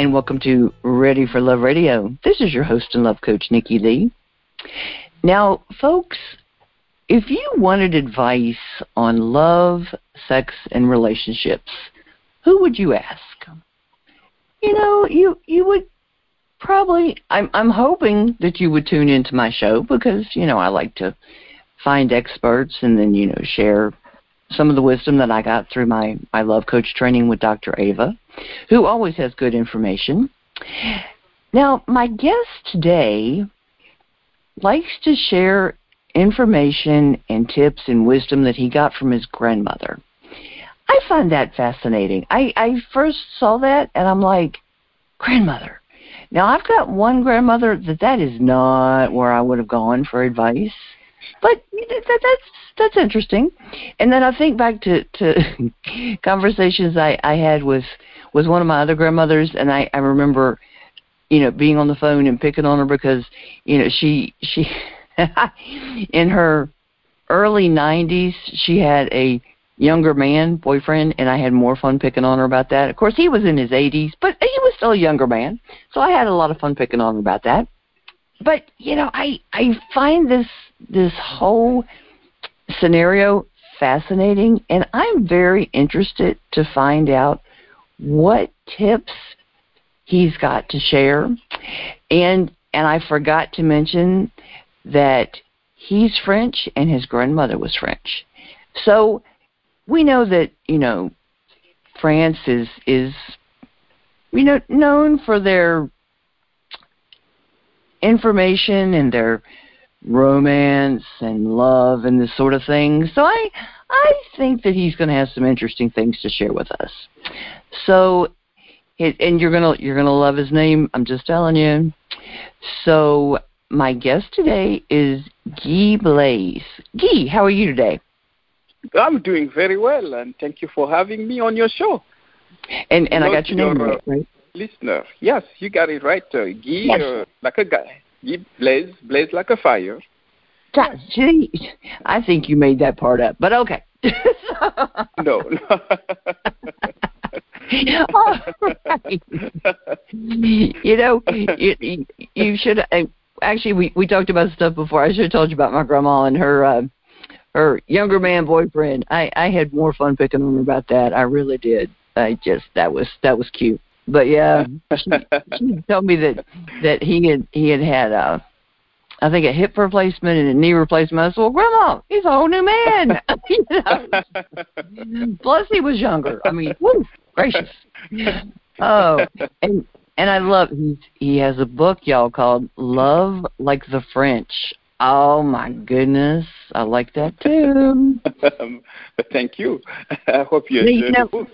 and welcome to Ready for Love Radio. This is your host and love coach, Nikki Lee. Now, folks, if you wanted advice on love, sex, and relationships, who would you ask? You know, you you would probably I'm I'm hoping that you would tune into my show because, you know, I like to find experts and then, you know, share some of the wisdom that I got through my, my love coach training with Dr. Ava, who always has good information. Now, my guest today likes to share information and tips and wisdom that he got from his grandmother. I find that fascinating. I, I first saw that and I'm like, grandmother. Now I've got one grandmother that that is not where I would have gone for advice. But that, that's that's interesting. And then I think back to to conversations I I had with with one of my other grandmothers, and I I remember, you know, being on the phone and picking on her because you know she she in her early 90s she had a younger man boyfriend and I had more fun picking on her about that. Of course he was in his 80s, but he was still a younger man. So I had a lot of fun picking on her about that. But, you know, I I find this this whole scenario fascinating and I'm very interested to find out what tips he's got to share. And and I forgot to mention that he's French and his grandmother was French. So we know that, you know, France is is you know known for their information and their romance and love and this sort of thing. So I I think that he's going to have some interesting things to share with us. So and you're going to you're going to love his name. I'm just telling you. So my guest today is Guy Blaze. Guy, how are you today? I'm doing very well, and thank you for having me on your show. And and I got your name right, right? Listener, yes, you got it right. Uh, Guy, yes. uh, like a guy. Guy blaze, blaze like a fire. Gee, I think you made that part up, but okay. no. no. All right. You know, you, you should uh, actually. We we talked about stuff before. I should have told you about my grandma and her. Uh, her younger man boyfriend. I I had more fun picking on her about that. I really did. I just that was that was cute. But yeah, she, she told me that that he had he had had a I think a hip replacement and a knee replacement. I said, "Well, Grandma, he's a whole new man." you know? Plus, he was younger. I mean, whoo, gracious. Oh, and and I love he he has a book y'all called Love Like the French. Oh my goodness, I like that too. um, thank you. I hope you enjoy the book.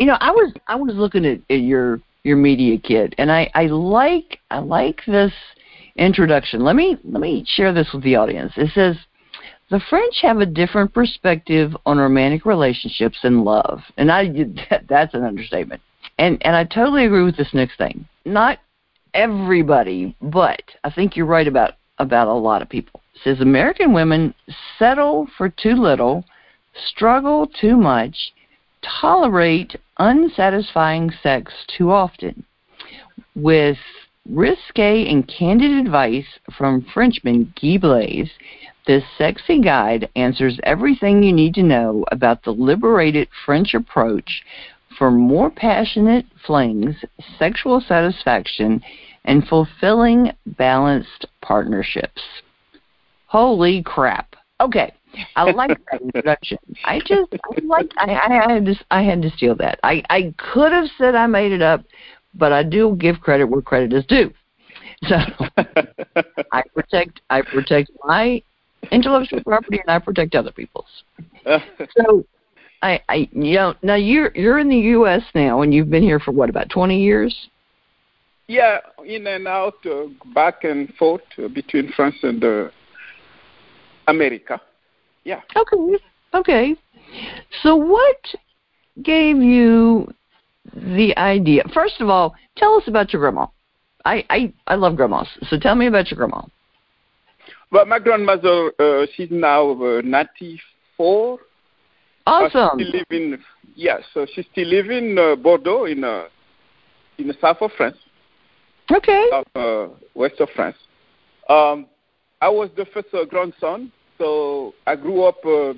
You know, I was I was looking at, at your your media kit, and I I like I like this introduction. Let me let me share this with the audience. It says the French have a different perspective on romantic relationships and love, and I that, that's an understatement. And and I totally agree with this next thing. Not everybody, but I think you're right about about a lot of people. It says American women settle for too little, struggle too much, tolerate unsatisfying sex too often. With risque and candid advice from Frenchman Guy Blaze, this sexy guide answers everything you need to know about the liberated French approach for more passionate flings, sexual satisfaction, and fulfilling balanced partnerships. Holy crap. Okay. I like that introduction. I just I like I, I had to I had to steal that. I I could have said I made it up, but I do give credit where credit is due. So I protect I protect my intellectual property and I protect other people's. so I I you know now you're you're in the U.S. now and you've been here for what about twenty years? Yeah, in and out, uh, back and forth uh, between France and uh, America. Yeah. Okay. Okay. So what gave you the idea? First of all, tell us about your grandma. I I I love grandmas. So tell me about your grandma. Well, my grandmother, uh, she's now uh, 94. Awesome. Uh, she still live in, yeah, so she still live in uh, Bordeaux in uh, in the south of France, Okay. south uh, west of France. Um, I was the first uh, grandson, so I grew up uh,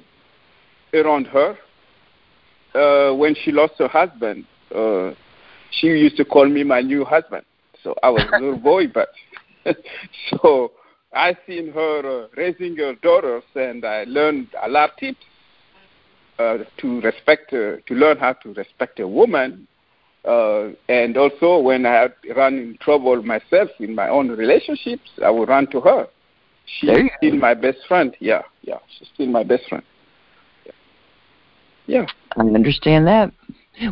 around her. Uh, when she lost her husband, uh, she used to call me my new husband. So I was a little boy, but so I seen her uh, raising her daughters, and I learned a lot of tips uh, to respect, uh, to learn how to respect a woman, uh, and also when I had run in trouble myself in my own relationships, I would run to her. She's still my best friend. Yeah, yeah, she's still my best friend. Yeah. I understand that.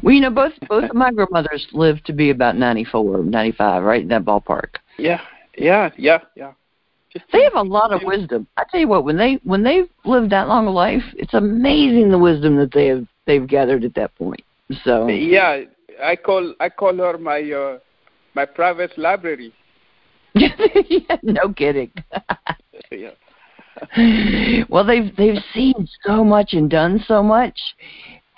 Well, you know, both both of my grandmothers lived to be about ninety four, ninety five, right in that ballpark. Yeah, yeah, yeah, yeah. Just They have a lot of wisdom. I tell you what, when they when they've lived that long a life, it's amazing the wisdom that they have they've gathered at that point. So Yeah, I call I call her my uh, my private library. yeah, no kidding. Yeah. well, they've they've seen so much and done so much,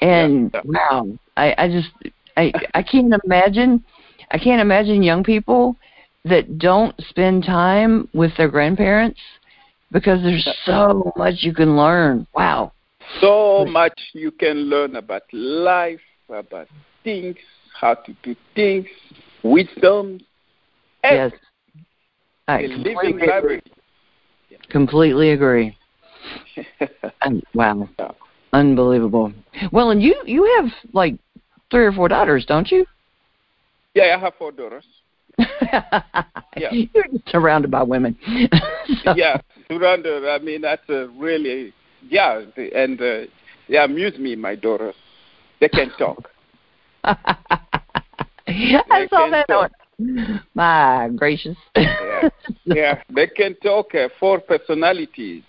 and Yeah, wow, I I just I I can't imagine I can't imagine young people that don't spend time with their grandparents because there's so much you can learn. Wow. So much you can learn about life, about things, how to do things, wisdom. Yes. I a living library. Completely agree. And- wow. Unbelievable. Well, and you you have like three or four daughters, don't you? Yeah, I have four daughters. Yeah. You're surrounded by women. So- Yeah, surrounded. I mean, that's a really yeah, and uh, they amuse me. My daughters, they can talk. I saw that talk. on. My gracious. Yeah, yeah, they can talk. Uh, four personalities,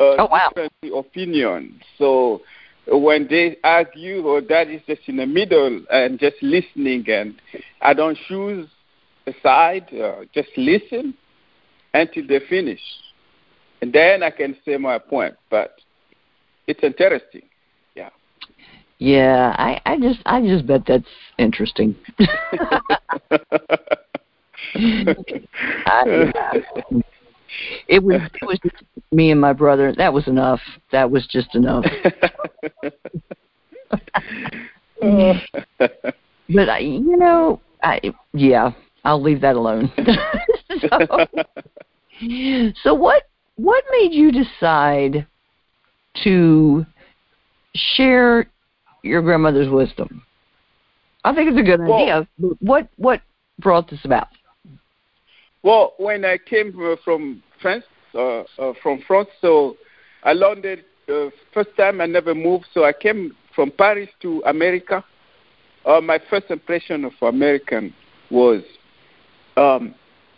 uh, Oh, wow. different opinions. So when they argue, or that is just in the middle and just listening, and I don't choose a side. Uh, just listen until they finish, and then I can say my point. But it's interesting. Yeah. I, I just I just bet that's interesting. I, it was it was me and my brother. That was enough. That was just enough. But I, you know, I yeah, I'll leave that alone. so, so what what made you decide to share your grandmother's wisdom? I think it's a good Well- idea. What what brought this about? Well, when I came uh, from France, uh, uh, from France, so I landed uh, first time I never moved. So I came from Paris to America. Uh, my first impression of American was, um,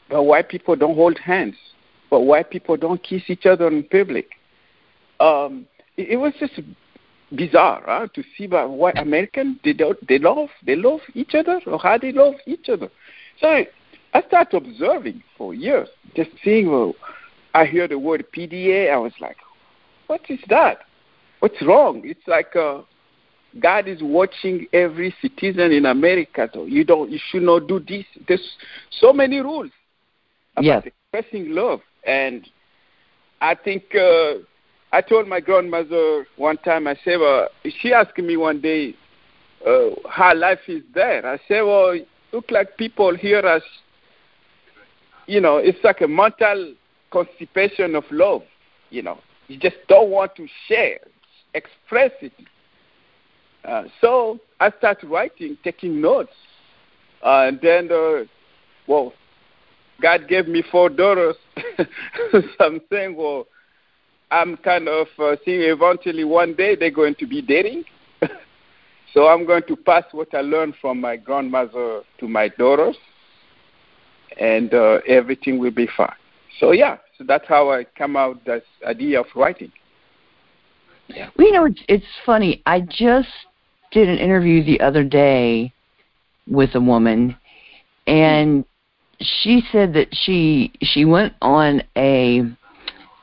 but why people don't hold hands, but why people don't kiss each other in public. Um, it, it was just bizarre huh, to see about why American they don't they love they love each other or how they love each other. So I started observing for years, just seeing. Well, I hear the word PDA. I was like, what is that? What's wrong? It's like uh, God is watching every citizen in America. So you don't, you should not do this. There's so many rules about Yes. expressing love, and I think uh, I told my grandmother one time. I said, well, she asked me one day uh, how life is there. I said, well, look like people here as, you know, it's like a mental constipation of love. You know, you just don't want to share, express it. Uh, so I started writing, taking notes, uh, and then, uh, well, God gave me four daughters. so I'm saying, well, I'm kind of uh, seeing eventually one day they're going to be dating. so I'm going to pass what I learned from my grandmother to my daughters, and uh, everything will be fine. So yeah, so that's how I come out this idea of writing. Well, you know, it's, it's funny. I just did an interview the other day with a woman, and she said that she she went on a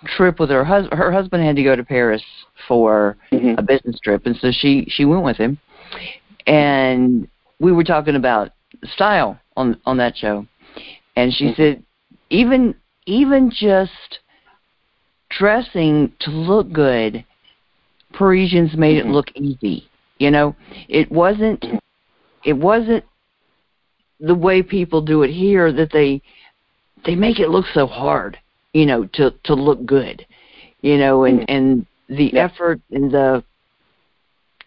trip with her husband. Her husband had to go to Paris for Mhm. a business trip, and so she she went with him. And we were talking about style on on that show, and she Mhm. said even even just dressing to look good, Parisians made it Mhm. look easy. You know, it wasn't Mhm. it wasn't the way people do it here that they they make it look so hard, you know, to to look good. You know, and Mhm. and the Yeah. effort and the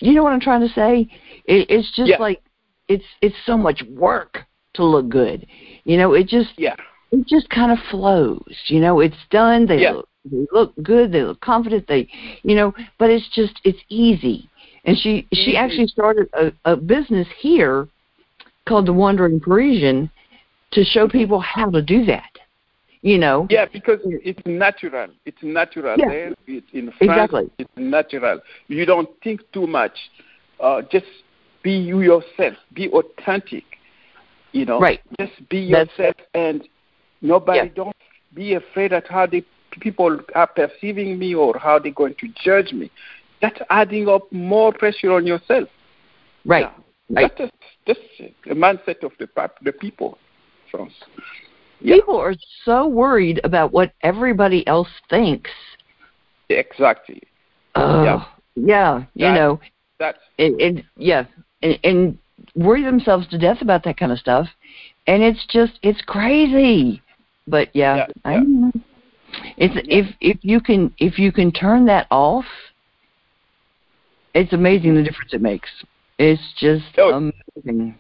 you know what I'm trying to say? It, it's just Yeah. like it's it's so much work to look good. You know, it just Yeah. it just kind of flows. You know, it's done. They Yeah. look they look good. They look confident. They, you know, but it's just it's easy. And she she Easy. actually started a, a business here called the Wandering Parisian to show people how to do that. You know. Yeah, because it's natural. It's natural Yeah. there. It's in France. Exactly. It's natural. You don't think too much. Uh, just be you yourself. Be authentic. You know. Right. Just be That's- yourself, and nobody. Yeah. Don't be afraid at how the people are perceiving me or how they're going to judge me. That's adding up more pressure on yourself. Right. Yeah. Right. That's just the mindset of the the people. France. Yeah. People are so worried about what everybody else thinks. Exactly. Oh, Yeah. yeah. You That- know, That's and, and yeah, and, and worry themselves to death about that kind of stuff, and it's just it's crazy. But yeah, Yeah, I yeah. know. It's if if you can if you can turn that off, it's amazing the mm-hmm. difference it makes. It's just Oh. amazing.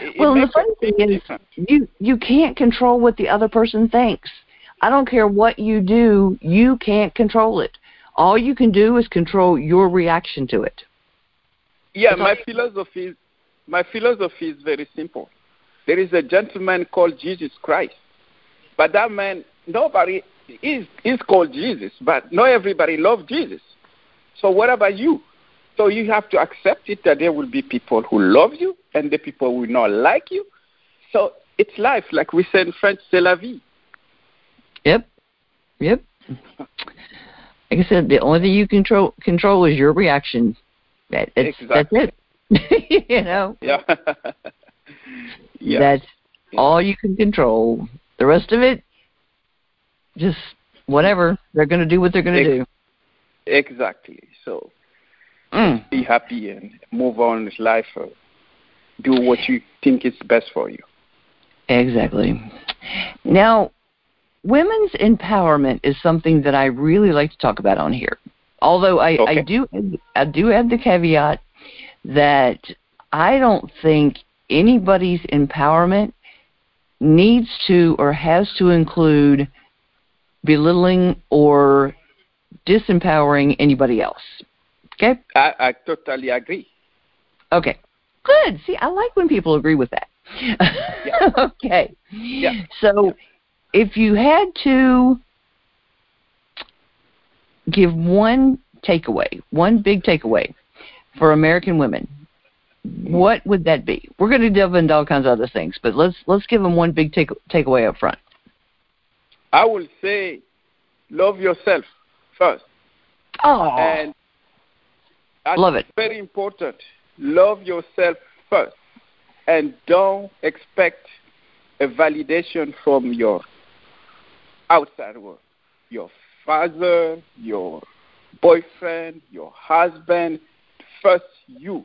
It- Well, the funny thing is, difference. you you can't control what the other person thinks. I don't care what you do, you can't control it. All you can do is control your reaction to it. yeah, That's my philosophy is my philosophy is very simple. There is a gentleman called Jesus Christ, but that man nobody is is called Jesus, but not everybody loves Jesus. So what about you? So you have to accept it that there will be people who love you and the people who will not like you. So it's life, like we say in French, c'est la vie. Yep. Yep. Like I said, the only thing you control control is your reaction. That it's, Exactly. that's it. you know. Yeah. yeah. That's Yeah. all you can control. The rest of it, just whatever. They're going to do what they're going to do. Exactly. So Mm. be happy and move on with life. Uh, do what you think is best for you. Exactly. Now, women's empowerment is something that I really like to talk about on here. Although I, I do I do add the caveat that I don't think anybody's empowerment needs to or has to include belittling or disempowering anybody else. Okay? I, I totally agree. Okay. Good. See, I like when people agree with that. Yeah. okay. Yeah. So, if you had to give one takeaway, one big takeaway for American women, mm-hmm. what would that be? We're going to delve into all kinds of other things, but let's let's give them one big take takeaway up front. I will say, love yourself first, Oh, and that's Love it. Very important. Love yourself first, and don't expect a validation from your outside world, your father, your boyfriend, your husband. First, you.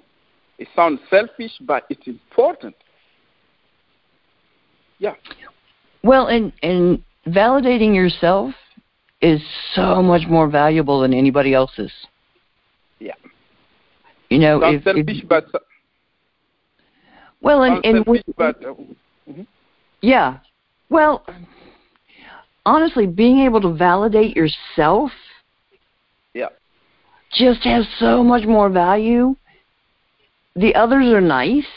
It sounds selfish, but it's important. Yeah. well, and and validating yourself is so much more valuable than anybody else's. You know, Sounds if, selfish, if but well, and and selfish, with- but uh, Yeah. Well, honestly, being able to validate yourself yeah, just has so much more value. The others are nice,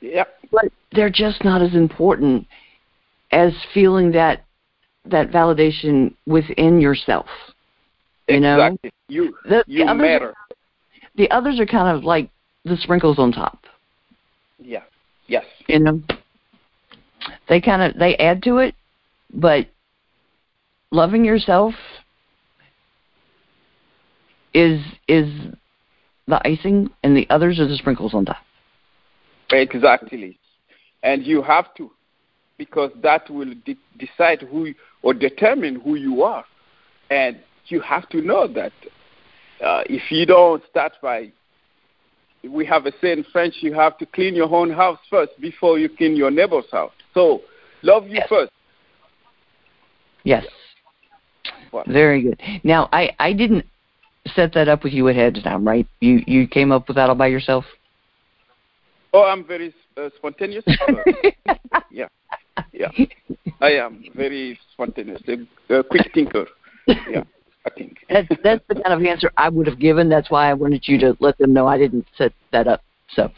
yeah, but they're just not as important as feeling that that validation within yourself. You know? exactly. You, The, you the matter. The others are kind of like the sprinkles on top. Yeah. Yes. You know. they kind of they add to it, but loving yourself is is the icing, and the others are the sprinkles on top. Exactly, and you have to, because that will de- decide who or determine who you are, and you have to know that uh, if you don't start by we have a saying in French, you have to clean your own house first before you clean your neighbor's house. So, love you yes. first. Yes. What? Very good. Now, I, I didn't set that up with you ahead of time, right? You you came up with that all by yourself? Oh, I'm very uh, spontaneous. yeah, yeah. I am very spontaneous, a, a quick thinker. Yeah. I think. that's that's the kind of answer I would have given. That's why I wanted you to let them know I didn't set that up. So.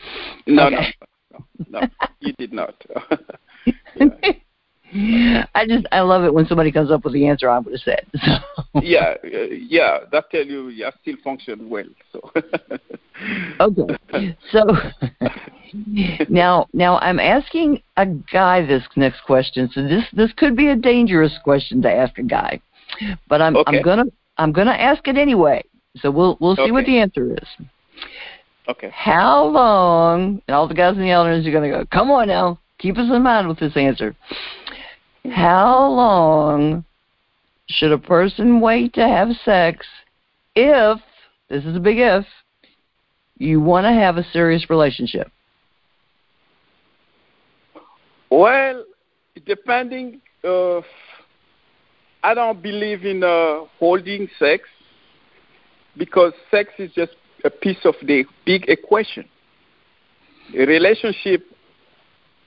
No, okay. no, no, no, you did not. I just I love it when somebody comes up with the answer I would have said. So. Yeah, uh, yeah, that tell you you still function well. So. okay, so now now I'm asking a guy this next question. So this this could be a dangerous question to ask a guy. But I'm okay. I'm gonna I'm gonna ask it anyway. So we'll we'll see okay. what the answer is. Okay. How long? And all the guys in the elders are gonna go. Come on now, keep us in mind with this answer. How long should a person wait to have sex if this is a big if you want to have a serious relationship? Well, depending. Uh, I don't believe in uh, holding sex because sex is just a piece of the big equation. A relationship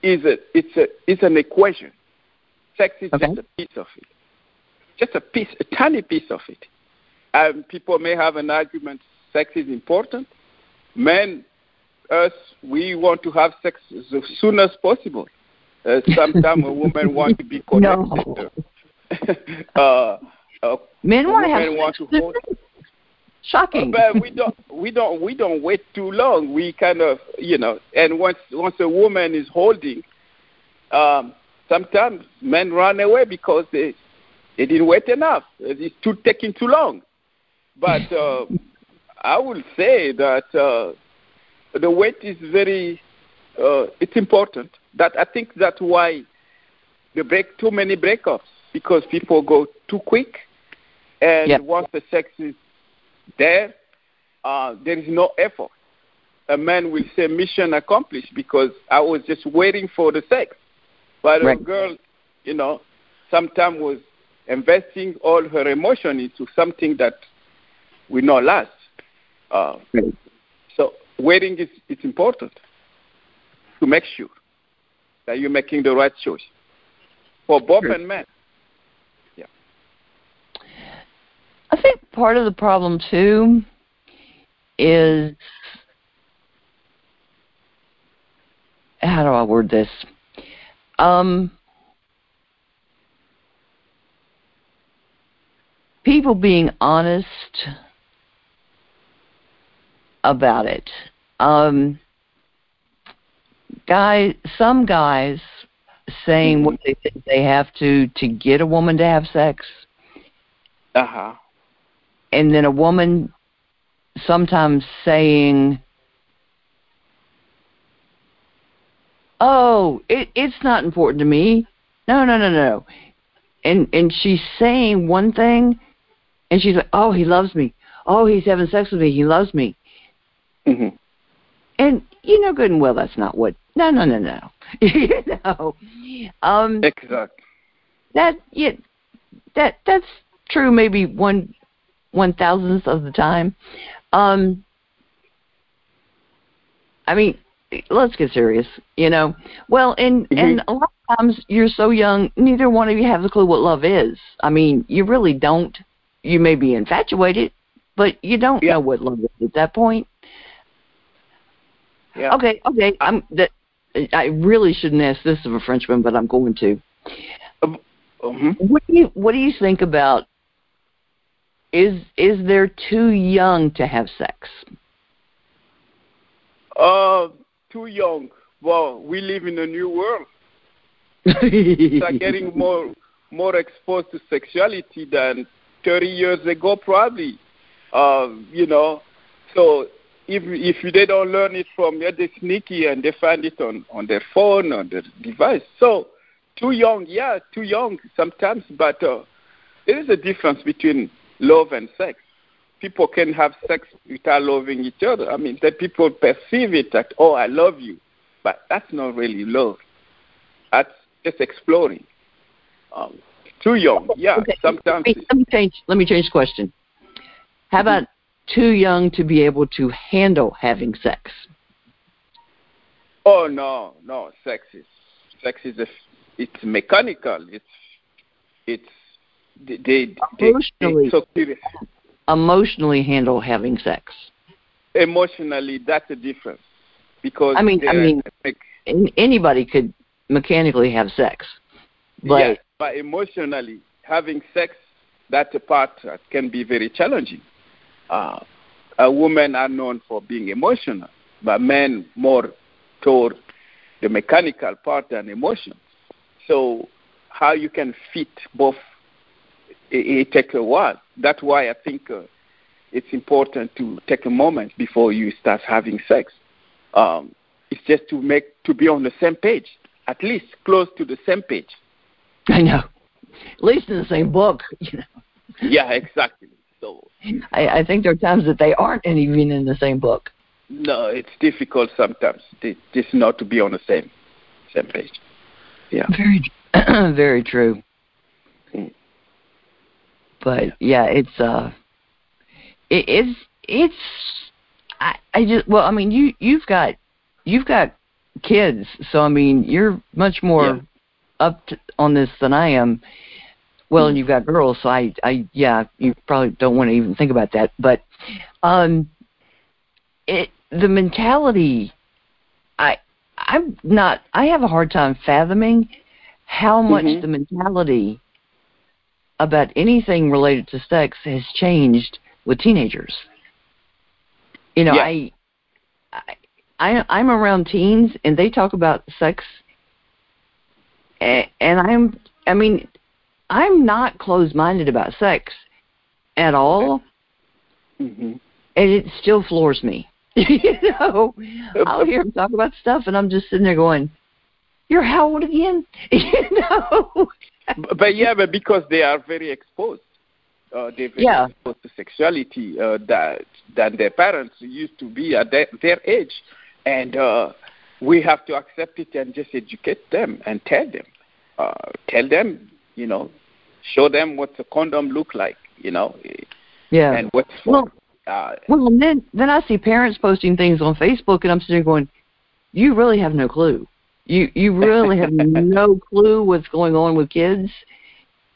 is a it's a it's an equation. Sex is okay. just a piece of it, just a piece, a tiny piece of it. Um, people may have an argument: sex is important. Men, us, we want to have sex as soon as possible. Uh, sometimes a woman wants to be connected. No. uh, uh, men want to have want sex. hold. Shocking. Uh, but we don't we don't we don't wait too long. We kind of you know, and once once a woman is holding, um, sometimes men run away because they they didn't wait enough. It's too taking too long. But uh, I will say that uh, the wait is very uh, it's important. That I think that's why the break too many breakups because people go too quick, and yep. once the sex is there, uh, there is no effort. A man will say mission accomplished because I was just waiting for the sex, but right. a girl, you know, sometimes was investing all her emotion into something that will not last. Uh, right. So waiting is it's important to make sure that you're making the right choice for both sure. and men. I think part of the problem too is how do I word this? Um, people being honest about it. Um, guy, some guys saying what they think they have to to get a woman to have sex. Uh huh and then a woman sometimes saying oh it it's not important to me. No no no no. And and she's saying one thing and she's like oh he loves me. Oh he's having sex with me. He loves me. Mm-hmm. and you know good and well that's not what no no no no. You know um exactly that yeah that that's true maybe one one thousandth of the time. Um, I mean, let's get serious, you know. Well, and mm-hmm. and a lot of times you're so young, neither one of you have a clue what love is. I mean, you really don't. You may be infatuated, but you don't yeah. know what love is at that point. Yeah. Okay, okay. I'm that. I really shouldn't ask this of a Frenchman, but I'm going to. Um, mm-hmm. What do you What do you think about is is there too young to have sex? Uh, too young. Well, we live in a new world. They are getting more more exposed to sexuality than 30 years ago, probably. Um, you know, so if if they don't learn it from yeah, they're sneaky and they find it on on their phone or their device. So too young, yeah, too young sometimes, but uh, there is a difference between love and sex. People can have sex without loving each other. I mean, that people perceive it that oh, I love you, but that's not really love. That's just exploring. Um, too young, yeah. Okay. Sometimes. Let me, let me change. Let me change the question. How about too young to be able to handle having sex? Oh no, no. Sex is sex is a, it's mechanical. It's it's they they, Emotionally. they so. Emotionally handle having sex. Emotionally, that's a difference because I mean- I mean- And anybody could mechanically have sex, but but emotionally, having sex, that's a part that can be very challenging. Uh, a women are known for being emotional, but men more toward the mechanical part than emotion. So, how you can fit both, it, it takes a while. That's why I think uh, it's important to take a moment before you start having sex. Um, it's just to make to be on the same page, at least close to the same page. I know. At least in the same book, you know. Yeah, exactly. So I, I think there are times that they aren't even in the same book. no, it's difficult sometimes to, just not to be on the same same page. Yeah. Very, very true. Mm. But yeah, it's uh, it, it's it's I I just well, I mean you you've got you've got kids, so I mean you're much more Yeah. up to, on this than I am. Well, Mm. and you've got girls, so I I yeah, you probably don't want to even think about that, but um, it the mentality. I I'm not. I have a hard time fathoming how much Mhm. the mentality about anything related to sex has changed with teenagers. You know, Yeah. I, I, I, I'm around teens and they talk about sex, and, and I'm, I mean, I'm not closed-minded about sex at all, hmm and it still floors me. you know, I'll hear them talk about stuff, and I'm just sitting there going, "You're how old again?" you know. But, yeah, but because they are very exposed, uh, they're very Yeah. exposed to sexuality uh, that than their parents used to be at their, their age, and uh, we have to accept it and just educate them and tell them, uh, tell them, you know, show them what the condom look like, you know, yeah. and what's for. Well, uh, Well, and then then I see parents posting things on Facebook, and I'm sitting there going, "You really have no clue. You you really have no clue what's going on with kids,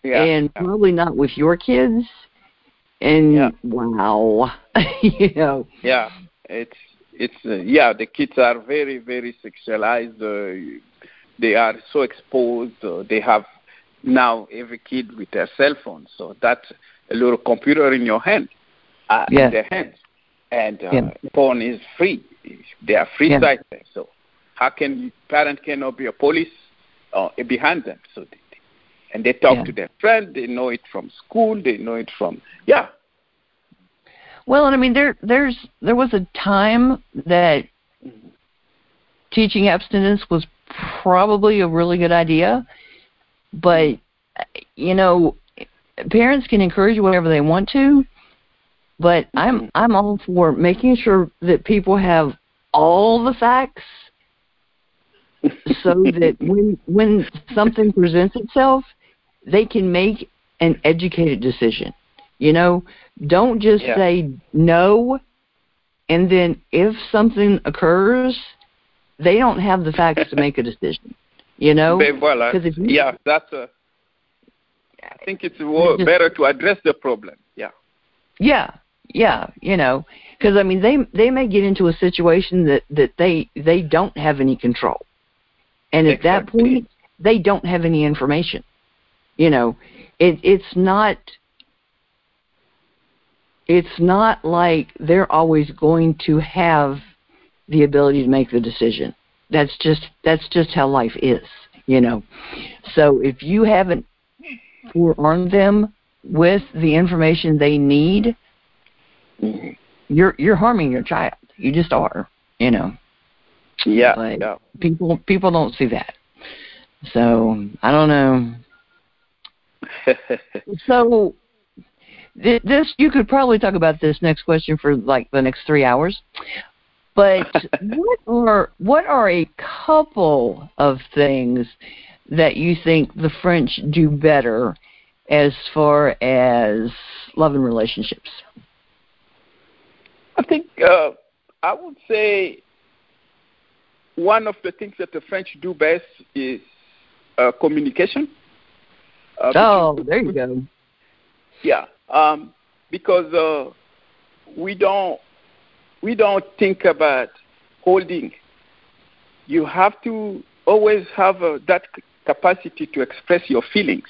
yeah, and yeah. probably not with your kids." And Yeah. wow, you know, Yeah, it's it's uh, yeah. The kids are very very sexualized. Uh, they are so exposed. Uh, they have now every kid with their cell phone, so that's a little computer in your hand, uh, Yeah. in their hands, and uh, Yeah. phone is free. They are free Yeah. site there. So how can parent cannot be a police uh, behind them? So they, and they talk Yeah. to their friend. They know it from school. They know it from yeah. well, and I mean there there's there was a time that teaching abstinence was probably a really good idea, but you know, parents can encourage you whatever they want to, but I'm I'm all for making sure that people have all the facts so that when when something presents itself, they can make an educated decision. You know, don't just Yeah. say no and then if something occurs, they don't have the facts to make a decision. You know? Well, uh, you- yeah, that's a. I think it's just- better to address the problem. Yeah. Yeah, yeah, you know, because I mean they they may get into a situation that that they they don't have any control, and at that point they don't have any information. You know, it it's not it's not like they're always going to have the ability to make the decision. That's just that's just how life is. you know. So if you haven't forearmed them with the information they need, you're you're harming your child. You just are, you know. Yeah, But yeah. people people don't see that. So I don't know. So th- this you could probably talk about this next question for like the next three hours. But what are what are a couple of things that you think the French do better as far as love and relationships? I think uh, I would say one of the things that the French do best is uh, communication. Uh, Oh, between- there you go. Yeah, um, because uh, we don't we don't think about holding. You have to always have uh, that capacity to express your feelings.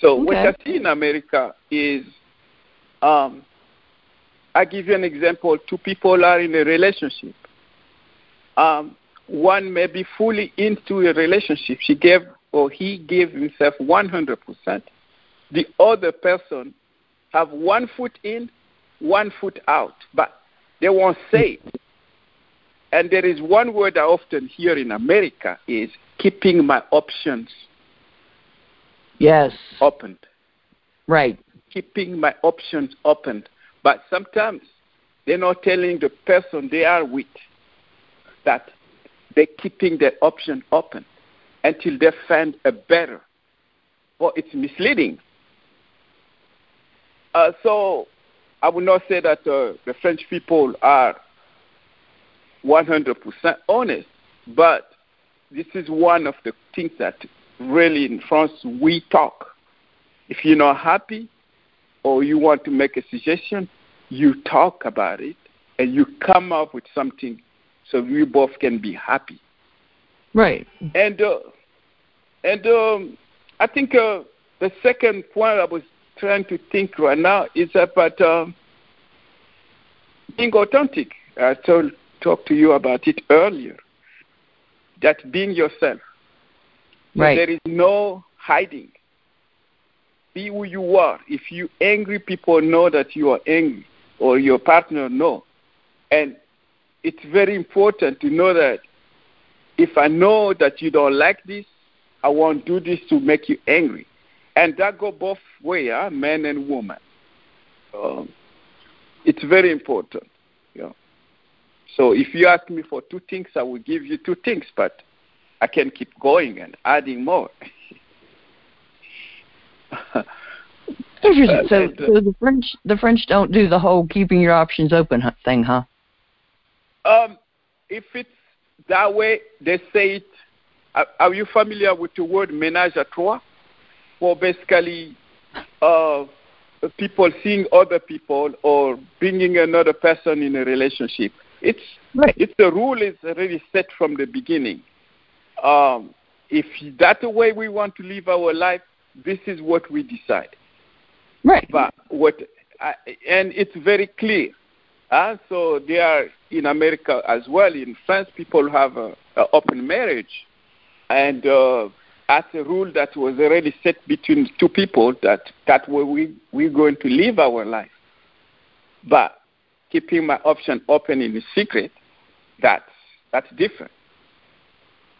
So what Okay. I see in America is, um, I give you an example. Two people are in a relationship. Um, one may be fully into a relationship. She gave or he gave himself 100%. The other person have one foot in, one foot out, but they won't say it. And there is one word I often hear in America is keeping my options Yes. open. Right. Keeping my options open. But sometimes they're not telling the person they are with that they're keeping their option open until they find a better. Well, it's misleading. Uh, so I would not say that uh, the French people are 100% honest, but this is one of the things that really in France we talk. If you're not happy or you want to make a suggestion, you talk about it and you come up with something so we both can be happy. Right. And uh, and um, I think uh, the second point I was trying to think right now is about um, being authentic. I told talked to you about it earlier. That being yourself. So There is no hiding. Be who you are. If you angry, people know that you are angry, or your partner know. And it's very important to know that if I know that you don't like this, I won't do this to make you angry. And that go both way, huh? man and woman. Um, it's very important. You know. So if you ask me for two things, I will give you two things, but I can keep going and adding more. Interesting. So, so the French the French don't do the whole keeping your options open thing, huh? Um, if it's that way, they say it. Are, are you familiar with the word ménage à trois? For basically, uh, people seeing other people or bringing another person in a relationship. It's Right. it's the rule is already set from the beginning. Um, if that's the way we want to live our life, this is what we decide. Right. But what, I, and it's very clear. Uh, so they are in America as well. In France, people have a, a open marriage, and uh, that's a rule that was already set between two people that that way we we're going to live our life. But keeping my option open in secret, that's that's different.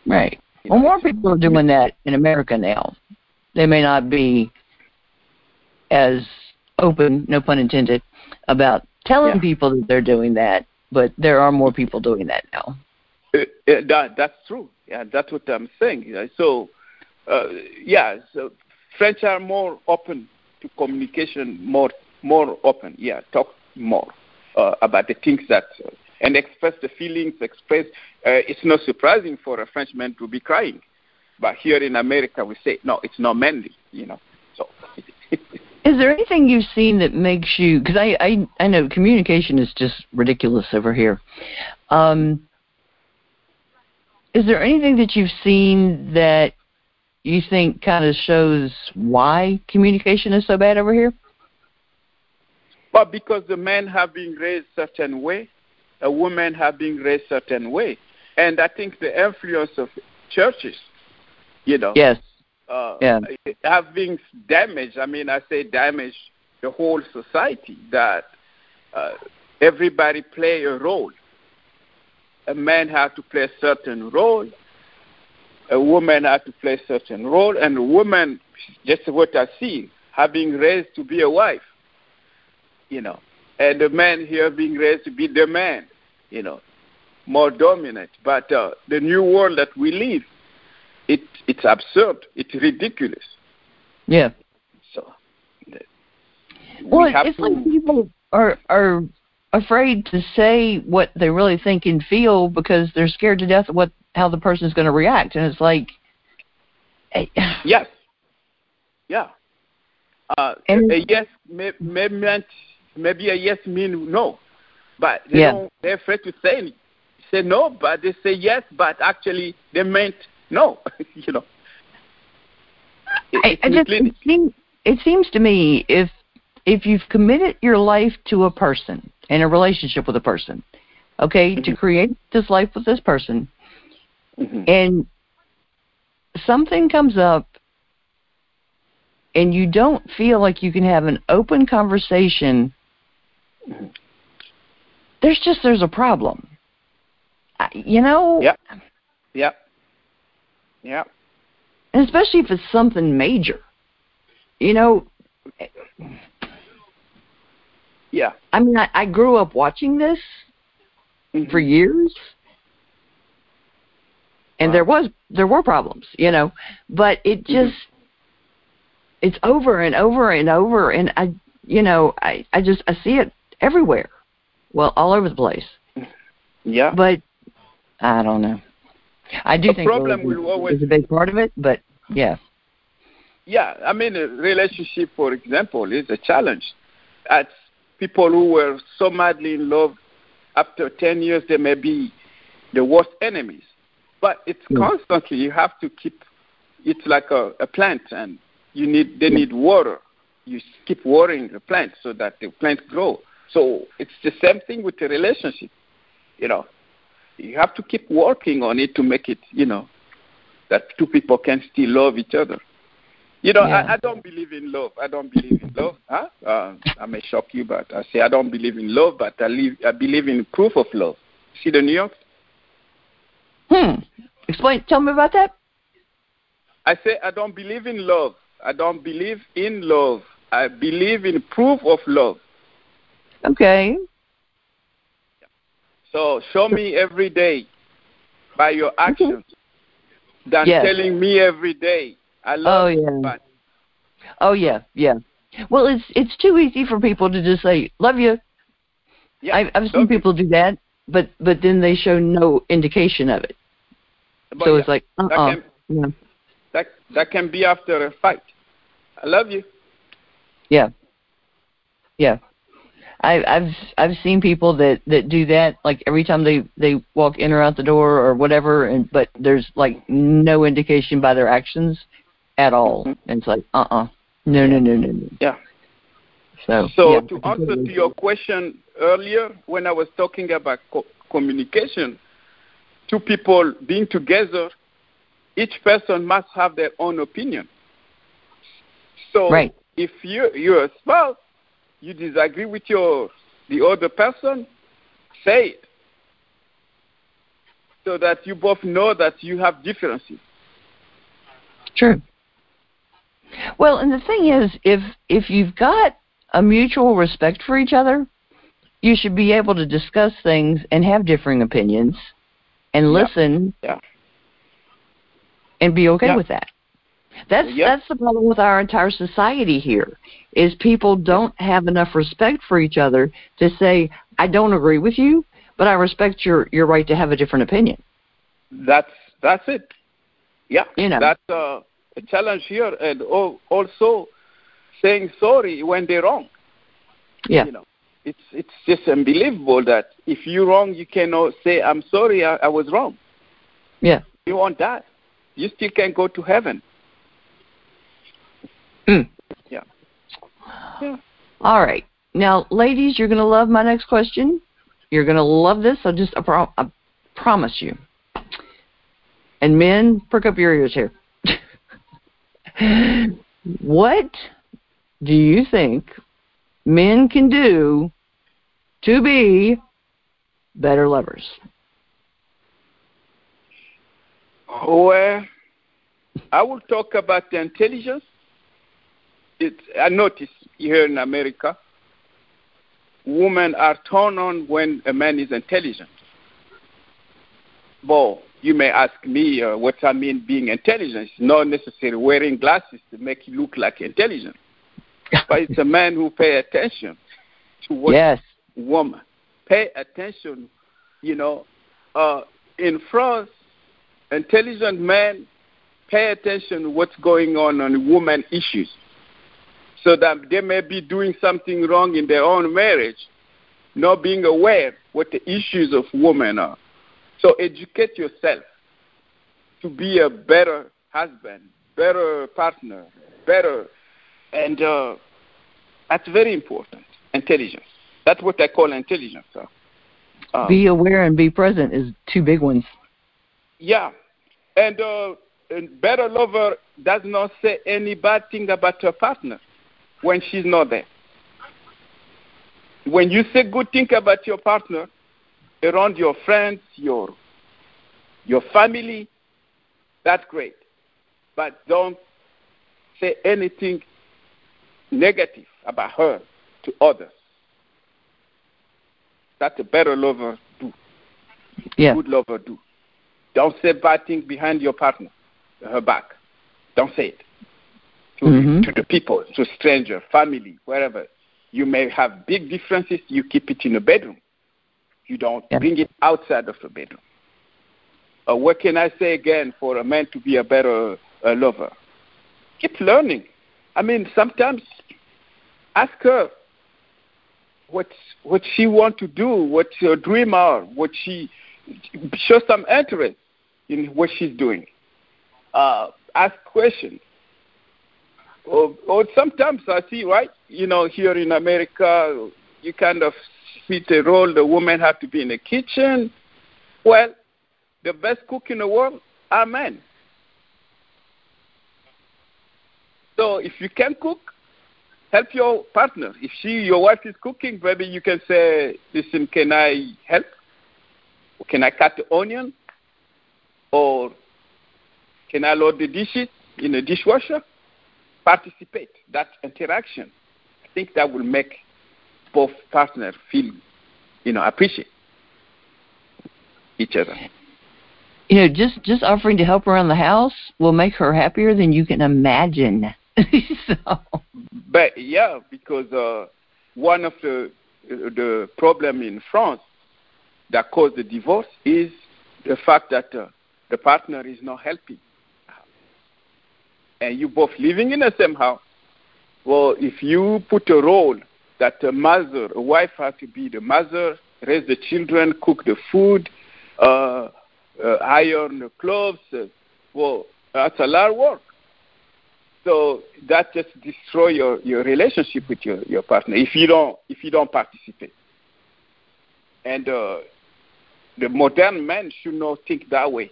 Right. You Well, know, more people are doing that in America now. They may not be as open, no pun intended, about telling Yeah. people that they're doing that, but there are more people doing that now. Uh, uh, that, that's true. Yeah, that's what I'm saying. So, uh, yeah, so French are more open to communication, more more open. Yeah, talk more uh, about the things that uh, and express the feelings. Express. Uh, it's not surprising for a Frenchman to be crying, but here in America we say no, it's not manly. You know. So. Is there anything you've seen that makes you? Because I, I I know communication is just ridiculous over here. Um, is there anything that you've seen that you think kind of shows why communication is so bad over here? But because the men have been raised certain way, a woman have been raised certain way, and I think the influence of churches You know. Yes. Uh, Yeah. Having damaged. I mean, I say damaged the whole society. That uh, everybody play a role. A man has to play a certain role. A woman has to play a certain role, and a woman, just what I see, having raised to be a wife. You know, and the man here being raised to be the man. You know, more dominant. But uh, the new world that we live, it it's absurd. It's ridiculous. Yeah. So Well, we it's to, like people are are afraid to say what they really think and feel because they're scared to death of what how the person's going to react, and it's like, eh, yes, yeah. Uh, And- a yes may, may meant maybe a yes mean no, but they Yeah. don't. They're afraid to say say no, but they say yes, but actually they meant no. you know. It- I, it's I just misleading. it seems it seems to me if if you've committed your life to a person in a relationship with a person, okay, to Mhm. create this life with this person, Mhm. and something comes up and you don't feel like you can have an open conversation Mhm. there's just there's a problem you know Yep. Yeah. Yeah. and especially if it's something major you know Yeah. i mean i, I grew up watching this Mhm. for years and Wow. there was there were problems you know but it Mhm. just it's over and over and over and i you know i i just i see it everywhere well all over the place Yeah. but i don't know i do The think problem will always- is a big part of it but yeah Yeah, I mean, a relationship, for example, is a challenge. As people who were so madly in love, after 10 years, they may be the worst enemies. But it's Yeah. constantly, you have to keep, it's like a, a plant, and you need, they Yeah. need water. You keep watering the plant so that the plant grow. So it's the same thing with the relationship. You know, you have to keep working on it to make it, you know, that two people can still love each other. You know, Yeah. I, I don't believe in love. I don't believe in love. Huh? Uh, I may shock you, but I say I don't believe in love, but I, live, I believe in proof of love. See the New York? hmm explain tell me about that I say I don't believe in love. I don't believe in love. I believe in proof of love. okay So show me every day by your actions than Yes. telling me every day I oh love you. yeah But oh yeah yeah well it's it's too easy for people to just say love you yeah, I've, I've seen you. people do that, but but then they show no indication of it. But so yeah, it's like, uh, uh can- yeah, that that can be after a fight. I love you. yeah, yeah. I, I've I've seen people that that do that like every time they they walk in or out the door or whatever, and but there's like no indication by their actions at all, Mhm. and it's like, uh, uh no, no, no, no, no. Yeah. So So yeah, to answer to your question earlier, when I was talking about co- communication, two people being together, each person must have their own opinion. So Right. if you you're a spouse, you disagree with your the other person, say it. So that you both know that you have differences. True. Well, and the thing is, if if you've got a mutual respect for each other, you should be able to discuss things and have differing opinions, and Yeah. listen, Yeah. and be okay Yeah. with that. That's Yep. that's the problem with our entire society here. Is people don't have enough respect for each other to say, "I don't agree with you, but I respect your your right to have a different opinion." That's that's it. Yeah, You know. that's uh, a challenge here, and al- also saying sorry when they're wrong. Yeah. You know, it's it's just unbelievable that if you're wrong, you cannot say I'm sorry, I, I was wrong. Yeah. You won't die. You still can go to heaven. Mm. Yeah. Yeah. All right. Now, ladies, you're going to love my next question. You're going to love this. I just I, pro- I promise you. And men, perk up your ears here. what do you think men can do to be better lovers? Well, I will talk about the intelligence. It, I notice here in America, women are turned on when a man is intelligent. Well, you may ask me uh, what I mean being intelligent. It's not necessarily wearing glasses to make you look like intelligent, but it's a man who pay attention to what yes. woman pay attention. You know, uh, in France, intelligent men pay attention to what's going on on woman issues so that they may be doing something wrong in their own marriage, not being aware what the issues of women are. So educate yourself to be a better husband, better partner, better, and uh, that's very important. Intelligence. That's what I call intelligence. So, um, be aware and be present is two big ones. Yeah, and, uh, and better lover does not say any bad thing about her partner when she's not there. When you say good thing about your partner, around your friends, your your family, that's great. But don't say anything negative about her to others. That's a better lover do. Yeah. Good lover do. Don't say bad things behind your partner, her back. Don't say it to, mm-hmm. to the people, to stranger, family, wherever. You may have big differences. You keep it in the bedroom. You don't yeah. bring it outside of the bedroom. Uh, what can I say again for a man to be a better uh, lover? Keep learning. I mean, sometimes ask her what what she want to do, what her dream are, what she show some interest in what she's doing. Uh, ask questions. Or, or sometimes I see, right? You know, here in America, you kind of fit a role. The woman have to be in the kitchen. Well, the best cook in the world are men. So if you can cook, help your partner. If she, your wife is cooking, maybe you can say, listen, can I help? Can I cut the onion? Or can I load the dishes in the dishwasher? Participate. That interaction. I think that will make both partners feel, you know, appreciate each other. You know, just just offering to help around the house will make her happier than you can imagine. so. But yeah, because uh, one of the the problem in France that caused the divorce is the fact that uh, the partner is not helping, and you both living in the same house. Well, if you put a role that a mother, a wife has to be the mother, raise the children, cook the food, uh, uh, iron the clothes. Uh, well, that's a lot of work. So that just destroy your, your relationship with your, your partner if you don't if you don't participate. And uh, the modern man should not think that way.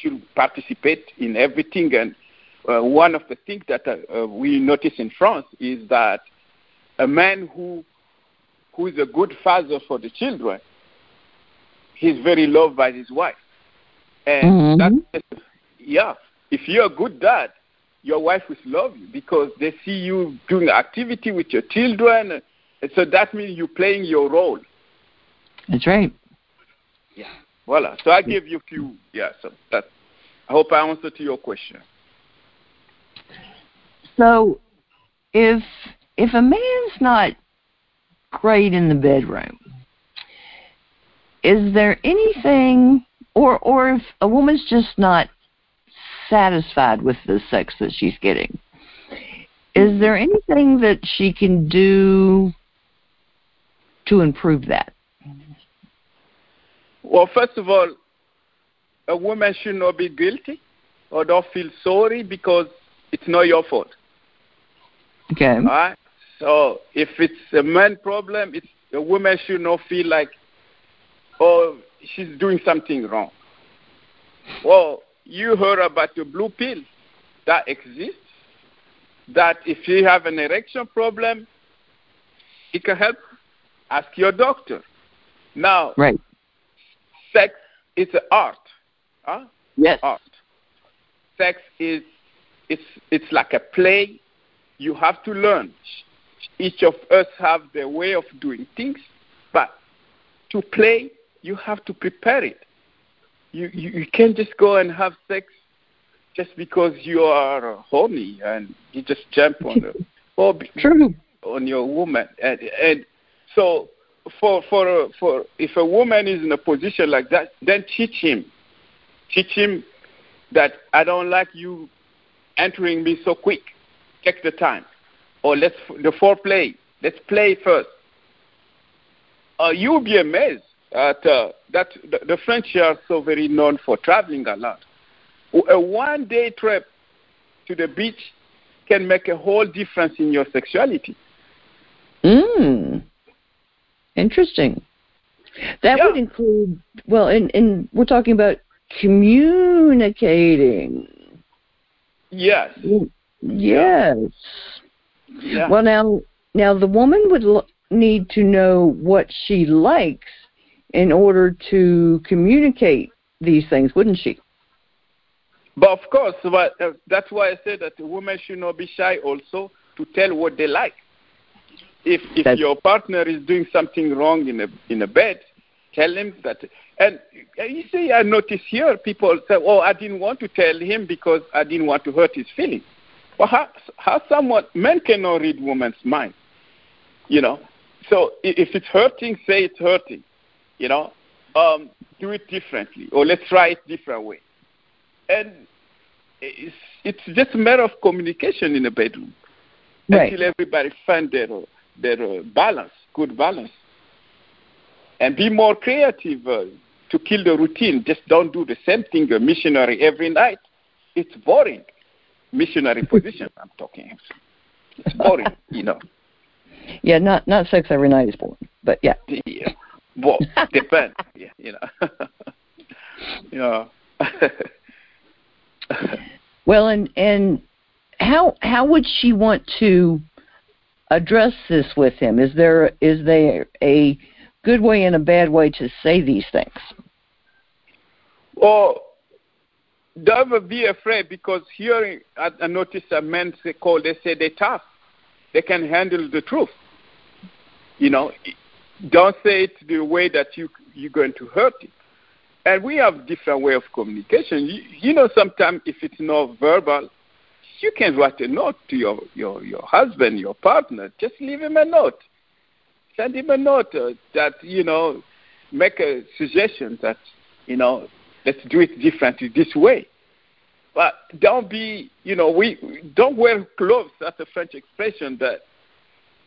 Should participate in everything. And uh, one of the things that uh, we notice in France is that a man who who is a good father for the children, he's very loved by his wife. And mm-hmm. that's yeah, if you're a good dad, your wife will love you because they see you doing activity with your children. And so that means you're playing your role. That's right. Yeah. Voila. So I give you a few. Yeah. So that. I hope I answered to your question. So, if if a man's not great in the bedroom, is there anything, or or if a woman's just not satisfied with the sex that she's getting, is there anything that she can do to improve that? Well, first of all, a woman should not be guilty or don't feel sorry because it's not your fault. Okay. All right. So if it's a man problem, it's a woman should not feel like, oh, she's doing something wrong. Well, you heard about the blue pill that exists. that if you have an erection problem, it can help. Ask your doctor. Now, right. sex is an art. Huh? Yes. Art. Sex is it's it's like a play. You have to learn. Each of us have their way of doing things, but to play, you have to prepare it. You you, you can't just go and have sex just because you are horny and you just jump on the or True. on your woman and and so for for for if a woman is in a position like that then teach him teach him that i don't like you entering me so quick take the time or let's the foreplay let's play first uh, you'll be amazed at uh, that the, the french are so very known for traveling a lot a one day trip to the beach can make a whole difference in your sexuality. Mm. Interesting. That Yeah. would include well, and and we're talking about communicating. Yes. Yes. Yeah. Well, now now the woman would l- need to know what she likes in order to communicate these things, wouldn't she? But of course, but, uh, that's why I said that a woman should not be shy also to tell what they like. If if That's- your partner is doing something wrong in a in a bed, tell him that. And uh, you see, I notice here people say, "Oh, I didn't want to tell him because I didn't want to hurt his feelings." Well, how how someone men cannot read woman's mind, you know. So if it's hurting, say it's hurting, you know. Um, do it differently, or let's try it different way and it's, it's just a matter of communication in the bedroom Right. until everybody find their their uh, balance, good balance, and be more creative uh, to kill the routine. Just don't do the same thing, a missionary every night. It's boring. Missionary position, I'm talking. It's boring, you know. Yeah, not not sex every night is boring, but yeah. Yeah. Well, depends. Yeah, you know. yeah. Well, and and how how would she want to address this with him? Is there is there a good way and a bad way to say these things? Or don't be afraid because here I, I notice a men say call they say they're tough. They can handle the truth. You know, don't say it the way that you you're going to hurt it. And we have different way of communication. You, you know, sometimes if it's not verbal, you can write a note to your your your husband, your partner. Just leave him a note. Send him a note uh, that you know, make a suggestion that you know, let's do it differently this way. But don't be, you know, we don't wear clothes. That's a French expression. That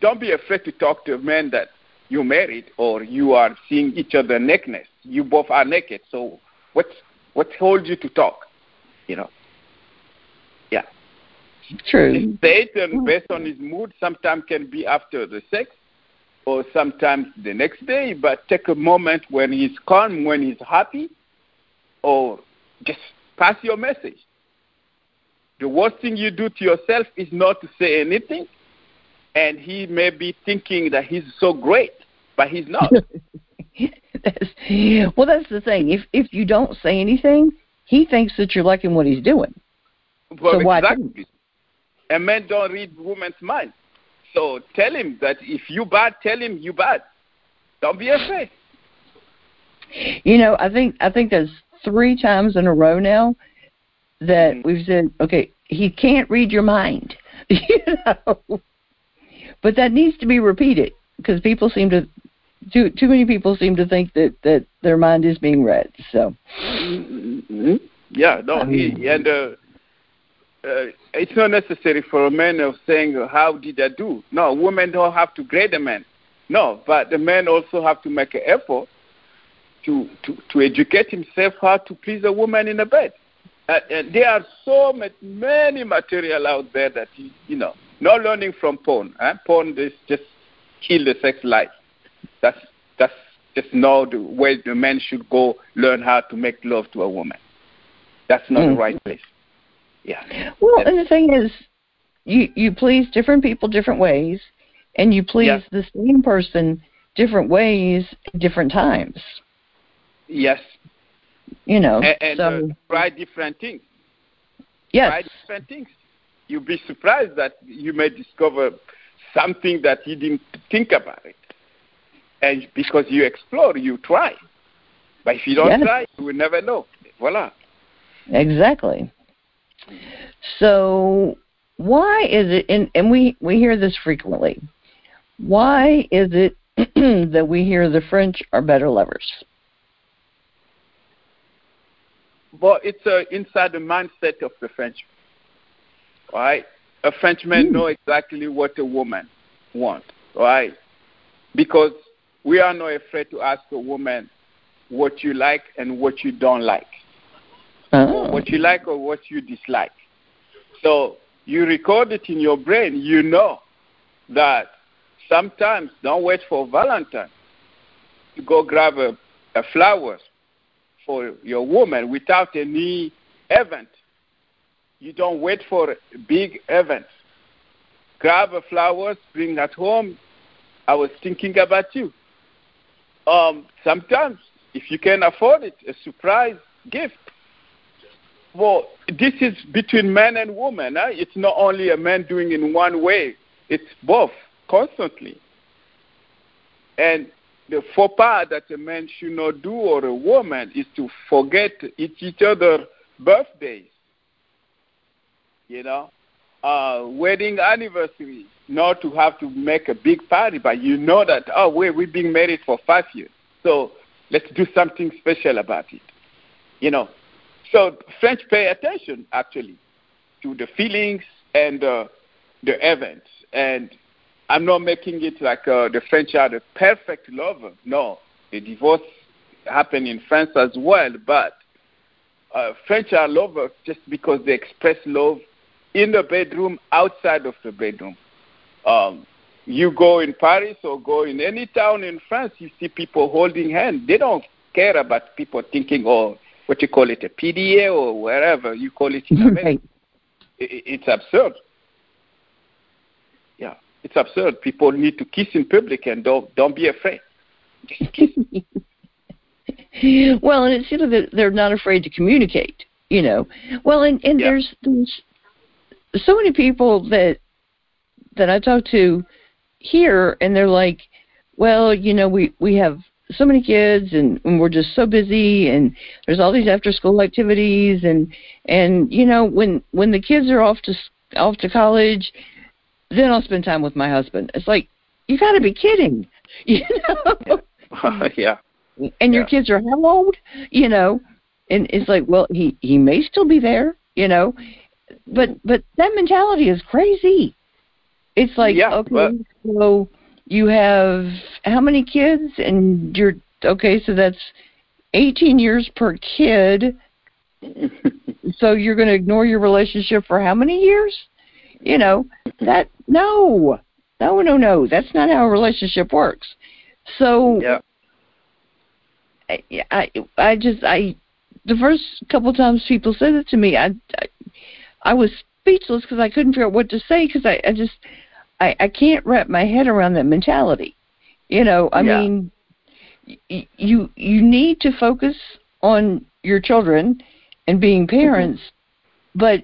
don't be afraid to talk to a man that you're married or you are seeing each other nakedness. You both are naked. So what's what holds you to talk? You know. Yeah. True. Satan, based on his mood, sometimes can be after the sex or sometimes the next day, but take a moment when he's calm, when he's happy, or just pass your message. The worst thing you do to yourself is not to say anything, and he may be thinking that he's so great, but he's not. That's- well, that's the thing. If if you don't say anything, he thinks that you're liking what he's doing. Well, So exactly. And men don't read women's mind. So tell him that if you bad, tell him you bad. Don't be afraid. You know, I think I think there's three times in a row now that Mhm. we've said, okay, he can't read your mind. you know, but that needs to be repeated because people seem to too too many people seem to think that that their mind is being read. So Mm-hmm. Yeah, no, he and uh, uh, it's not necessary for a man of saying uh, how did I do. No, women don't have to grade a man. No, but the man also have to make an effort to to to educate himself how to please a woman in a bed. Uh, and there are so many material out there that you, you know, not learning from porn. Huh? Porn is just kill the sex life. That's that's just not the way the man should go learn how to make love to a woman. That's not Mm. the right place. Yeah. Well, and the thing is, you you please different people different ways, and you please Yes. the same person different ways, different times. Yes. You know, And, and so uh, try different things. yes, Try different things. You'll be surprised that you may discover something that you didn't think about it. And because you explore, you try. But if you don't Yes. try, you will never know. Voila. Exactly. So why is it and, and we, we hear this frequently. Why is it that we hear the French are better lovers? But it's uh, inside the mindset of the French. Right? A Frenchman Hmm. know exactly what a woman wants. Right? Because we are not afraid to ask a woman what you like and what you don't like. Oh. what you like or what you dislike. So you record it in your brain. You know that sometimes don't wait for Valentine to go grab a, a flowers for your woman without any event. You don't wait for big events. Grab a flowers, bring at home. I was thinking about you. Um, sometimes, if you can afford it, a surprise gift. Well, this is between man and woman. Huh? It's not only a man doing in one way. It's both constantly. And the faux pas that a man should not do or a woman is to forget each, each other birthdays. You know, uh, wedding anniversary, not to have to make a big party, but you know that oh we, we've been married for five years, so let's do something special about it. You know, so French pay attention actually to the feelings and uh, the events. And I'm not making it like uh, the French are the perfect lover. No, the divorce happened in France as well. But uh, French are lovers just because they express love in the bedroom, outside of the bedroom. Um, you go in Paris or go in any town in France, you see people holding hands. They don't care about people thinking, oh, what you call it, a PDA or wherever you call it in America. Right. It's absurd. It's absurd. People need to kiss in public and don't don't be afraid. well, and it seems that they're not afraid to communicate. You know, well, and and Yeah. there's there's so many people that that I talk to here, and they're like, well, you know, we we have so many kids, and, and we're just so busy, and there's all these after school activities, and and you know, when when the kids are off to s- off to college, then I'll spend time with my husband. It's like you got to be kidding, you know. yeah. and your Yeah. kids are how old you know and it's like well he he may still be there you know but but that mentality is crazy it's like Yeah, okay but- so you have how many kids and you're okay so that's 18 years per kid so you're going to ignore your relationship for how many years you know that no no no no that's not how a relationship works so yeah. I, I I just I the first couple of times people said it to me, I I, I was speechless because I couldn't figure out what to say because I I just I I can't wrap my head around that mentality. You know, I Yeah. mean, y- you you need to focus on your children and being mm-hmm. parents, but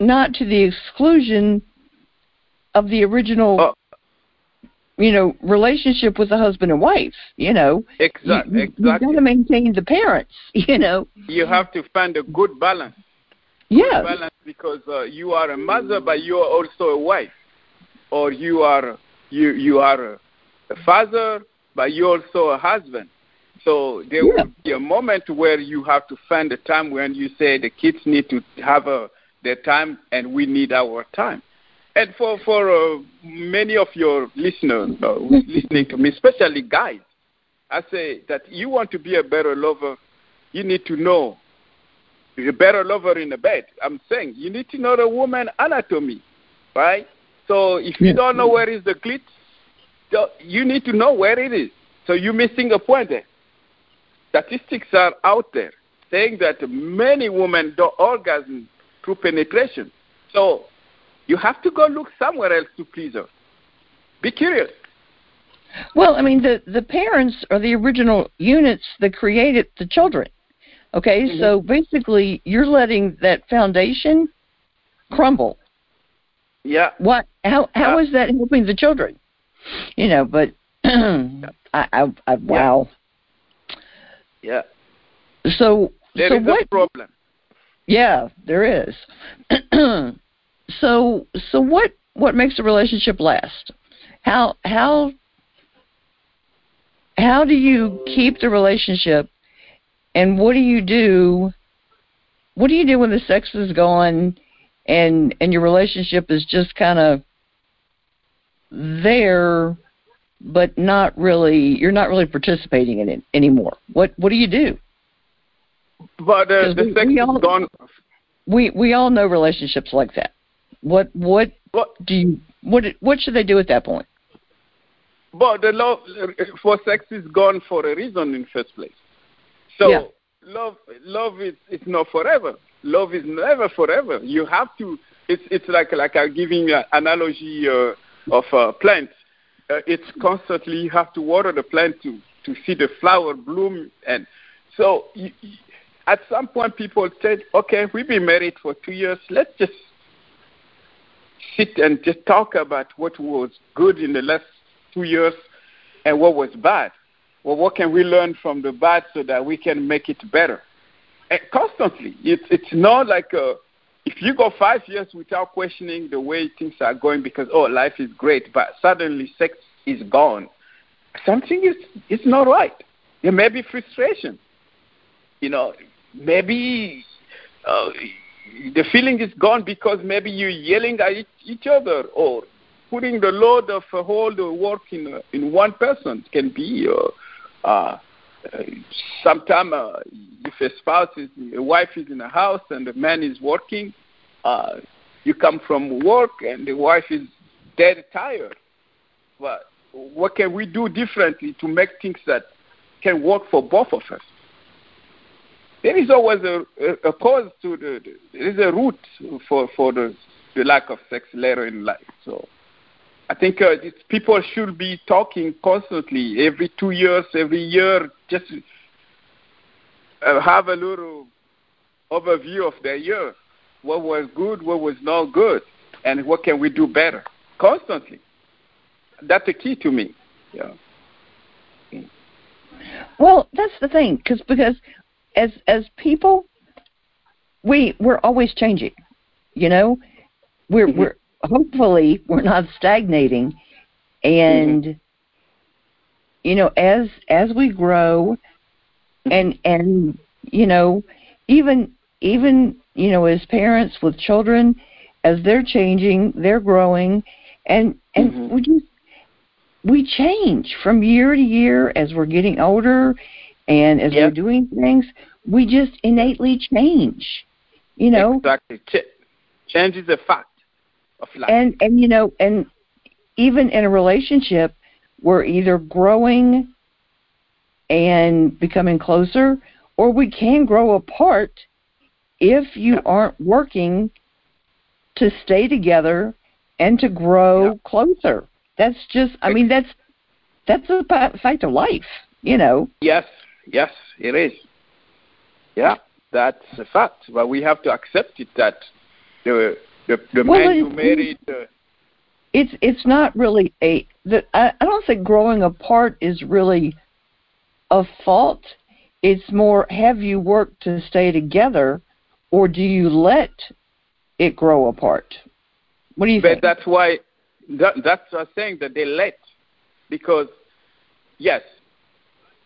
not to the exclusion of the original. Oh. You know, relationship with the husband and wife. You know, Exactly. you, you, you got to maintain the parents. You know. You have to find a good balance. Yeah. balance because uh, you are a mother, but you are also a wife, or you are you you are a, a father, but you're also a husband. So there Yeah. will be a moment where you have to find a time when you say the kids need to have a, their time and we need our time. And for for uh, many of your listeners uh, listening to me, especially guys, I say that you want to be a better lover, you need to know a better lover in the bed. I'm saying you need to know the woman anatomy, right? So if you don't know where is the clit, you need to know where it is. So you're missing a point there. Statistics are out there saying that many women don't orgasm through penetration. So you have to go look somewhere else to please her. Be curious. Well, I mean, the the parents are the original units that created the children. Okay, mm-hmm. so basically, you're letting that foundation crumble. Yeah. What? How? How yeah. is that helping the children? You know, but I, I, I, wow. Yeah. So, there so is what, a problem. Yeah, there is. so, so what? What makes a relationship last? How how how do you keep the relationship and what do you do what do you do when the sex is gone and and your relationship is just kind of there but not really you're not really participating in it anymore what what do you do but uh, the we, sex we all, is gone we we all know relationships like that what what what do you what what should they do at that point but the love for sex is gone for a reason in first place. So yeah. love, love is it's not forever. Love is never forever. You have to. It's it's like like I'm giving an analogy uh, of a plant. Uh, it's constantly you have to water the plant to to see the flower bloom, and so you, at some point people said, okay, we've been married for two years. Let's just sit and just talk about what was good in the last two years and what was bad. Well, what can we learn from the bad so that we can make it better? And constantly, it's it's not like a, uh, if you go five years without questioning the way things are going because oh life is great, but suddenly sex is gone, something is is not right. There may be frustration. You know, maybe uh, the feeling is gone because maybe you're yelling at each other or putting the load of uh, all the work in in one person. Can be uh, uh, sometimes uh, if a spouse is a wife is in a house and the man is working uh, you come from work and the wife is dead tired. But what can we do differently to make things that can work for both of us there is always a, a, cause to the, the there is a root for for the the lack of sex later in life so I think uh, people should be talking constantly, every two years, every year, just uh, have a little overview of their year. What was good, what was not good, and what can we do better? Constantly. That's the key to me. Yeah. Well, that's the thing, cause, because as as people, we we're always changing. You know, we're mm-hmm. we're hopefully we're not stagnating and mm-hmm. you know as as we grow and and you know even even you know as parents with children as they're changing they're growing and and mm-hmm. we just we change from year to year as we're getting older and as yep. we're doing things we just innately change you know exactly Ch- change is a fact of life. And and you know, and even in a relationship, we're either growing and becoming closer, or we can grow apart if you aren't working to stay together and to grow yeah. closer. That's just, I mean, that's that's a fact of life, you know. Yes, yes, it is. Yeah, that's a fact, but we have to accept it that the the the well, man you married. Uh, it's it's not really a. The, I, I don't think growing apart is really a fault. It's more have you worked to stay together, or do you let it grow apart? What do you but think? That's why that, that's what I'm saying that they let because yes,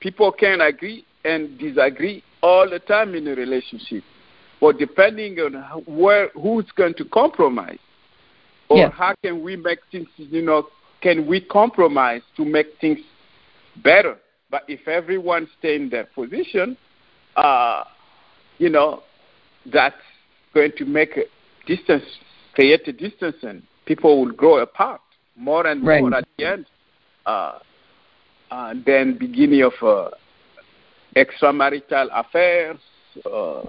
people can agree and disagree all the time in a relationship. But depending on where who's going to compromise, or yeah. how can we make things, you know, can we compromise to make things better? But if everyone stay in their position, uh, you know, that's going to make a distance, create a distance, and people will grow apart more and right. more at the end. Uh, and then beginning of uh, extramarital affairs, uh,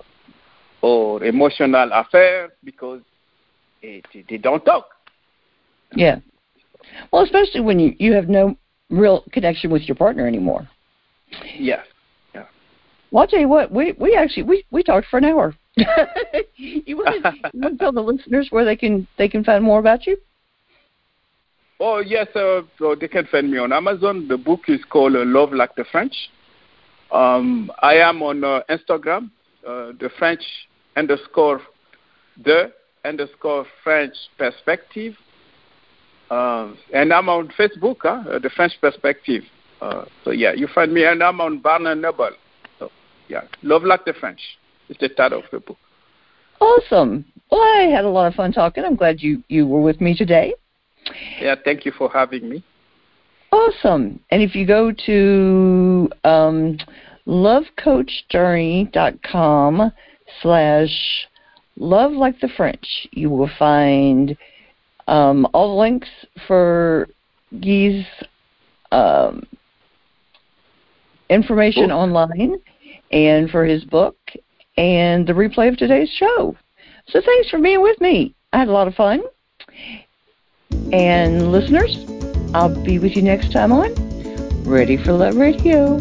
or emotional affairs because it, they don't talk. Yeah. Well, especially when you you have no real connection with your partner anymore. Yes. Yeah. Well, I'll tell you what. We we actually we we talked for an hour. you want to you want to tell the listeners where they can they can find more about you? Oh yes, uh, they can find me on Amazon. The book is called uh, Love Like the French. Um, I am on uh, Instagram, uh, the French underscore the underscore French perspective, uh, and I'm on Facebook, huh, the French perspective. Uh, so yeah, you find me, and I'm on Barnes Noble. So yeah, Love Like the French is the title of the book. Awesome. Well, I had a lot of fun talking. I'm glad you you were with me today. Yeah, thank you for having me. Awesome. And if you go to um, lovecoachjourney.com slash love like the French, you will find um, all the links for Guy's um, information online and for his book and the replay of today's show. So thanks for being with me. I had a lot of fun. And listeners, I'll be with you next time on Ready for Love Radio.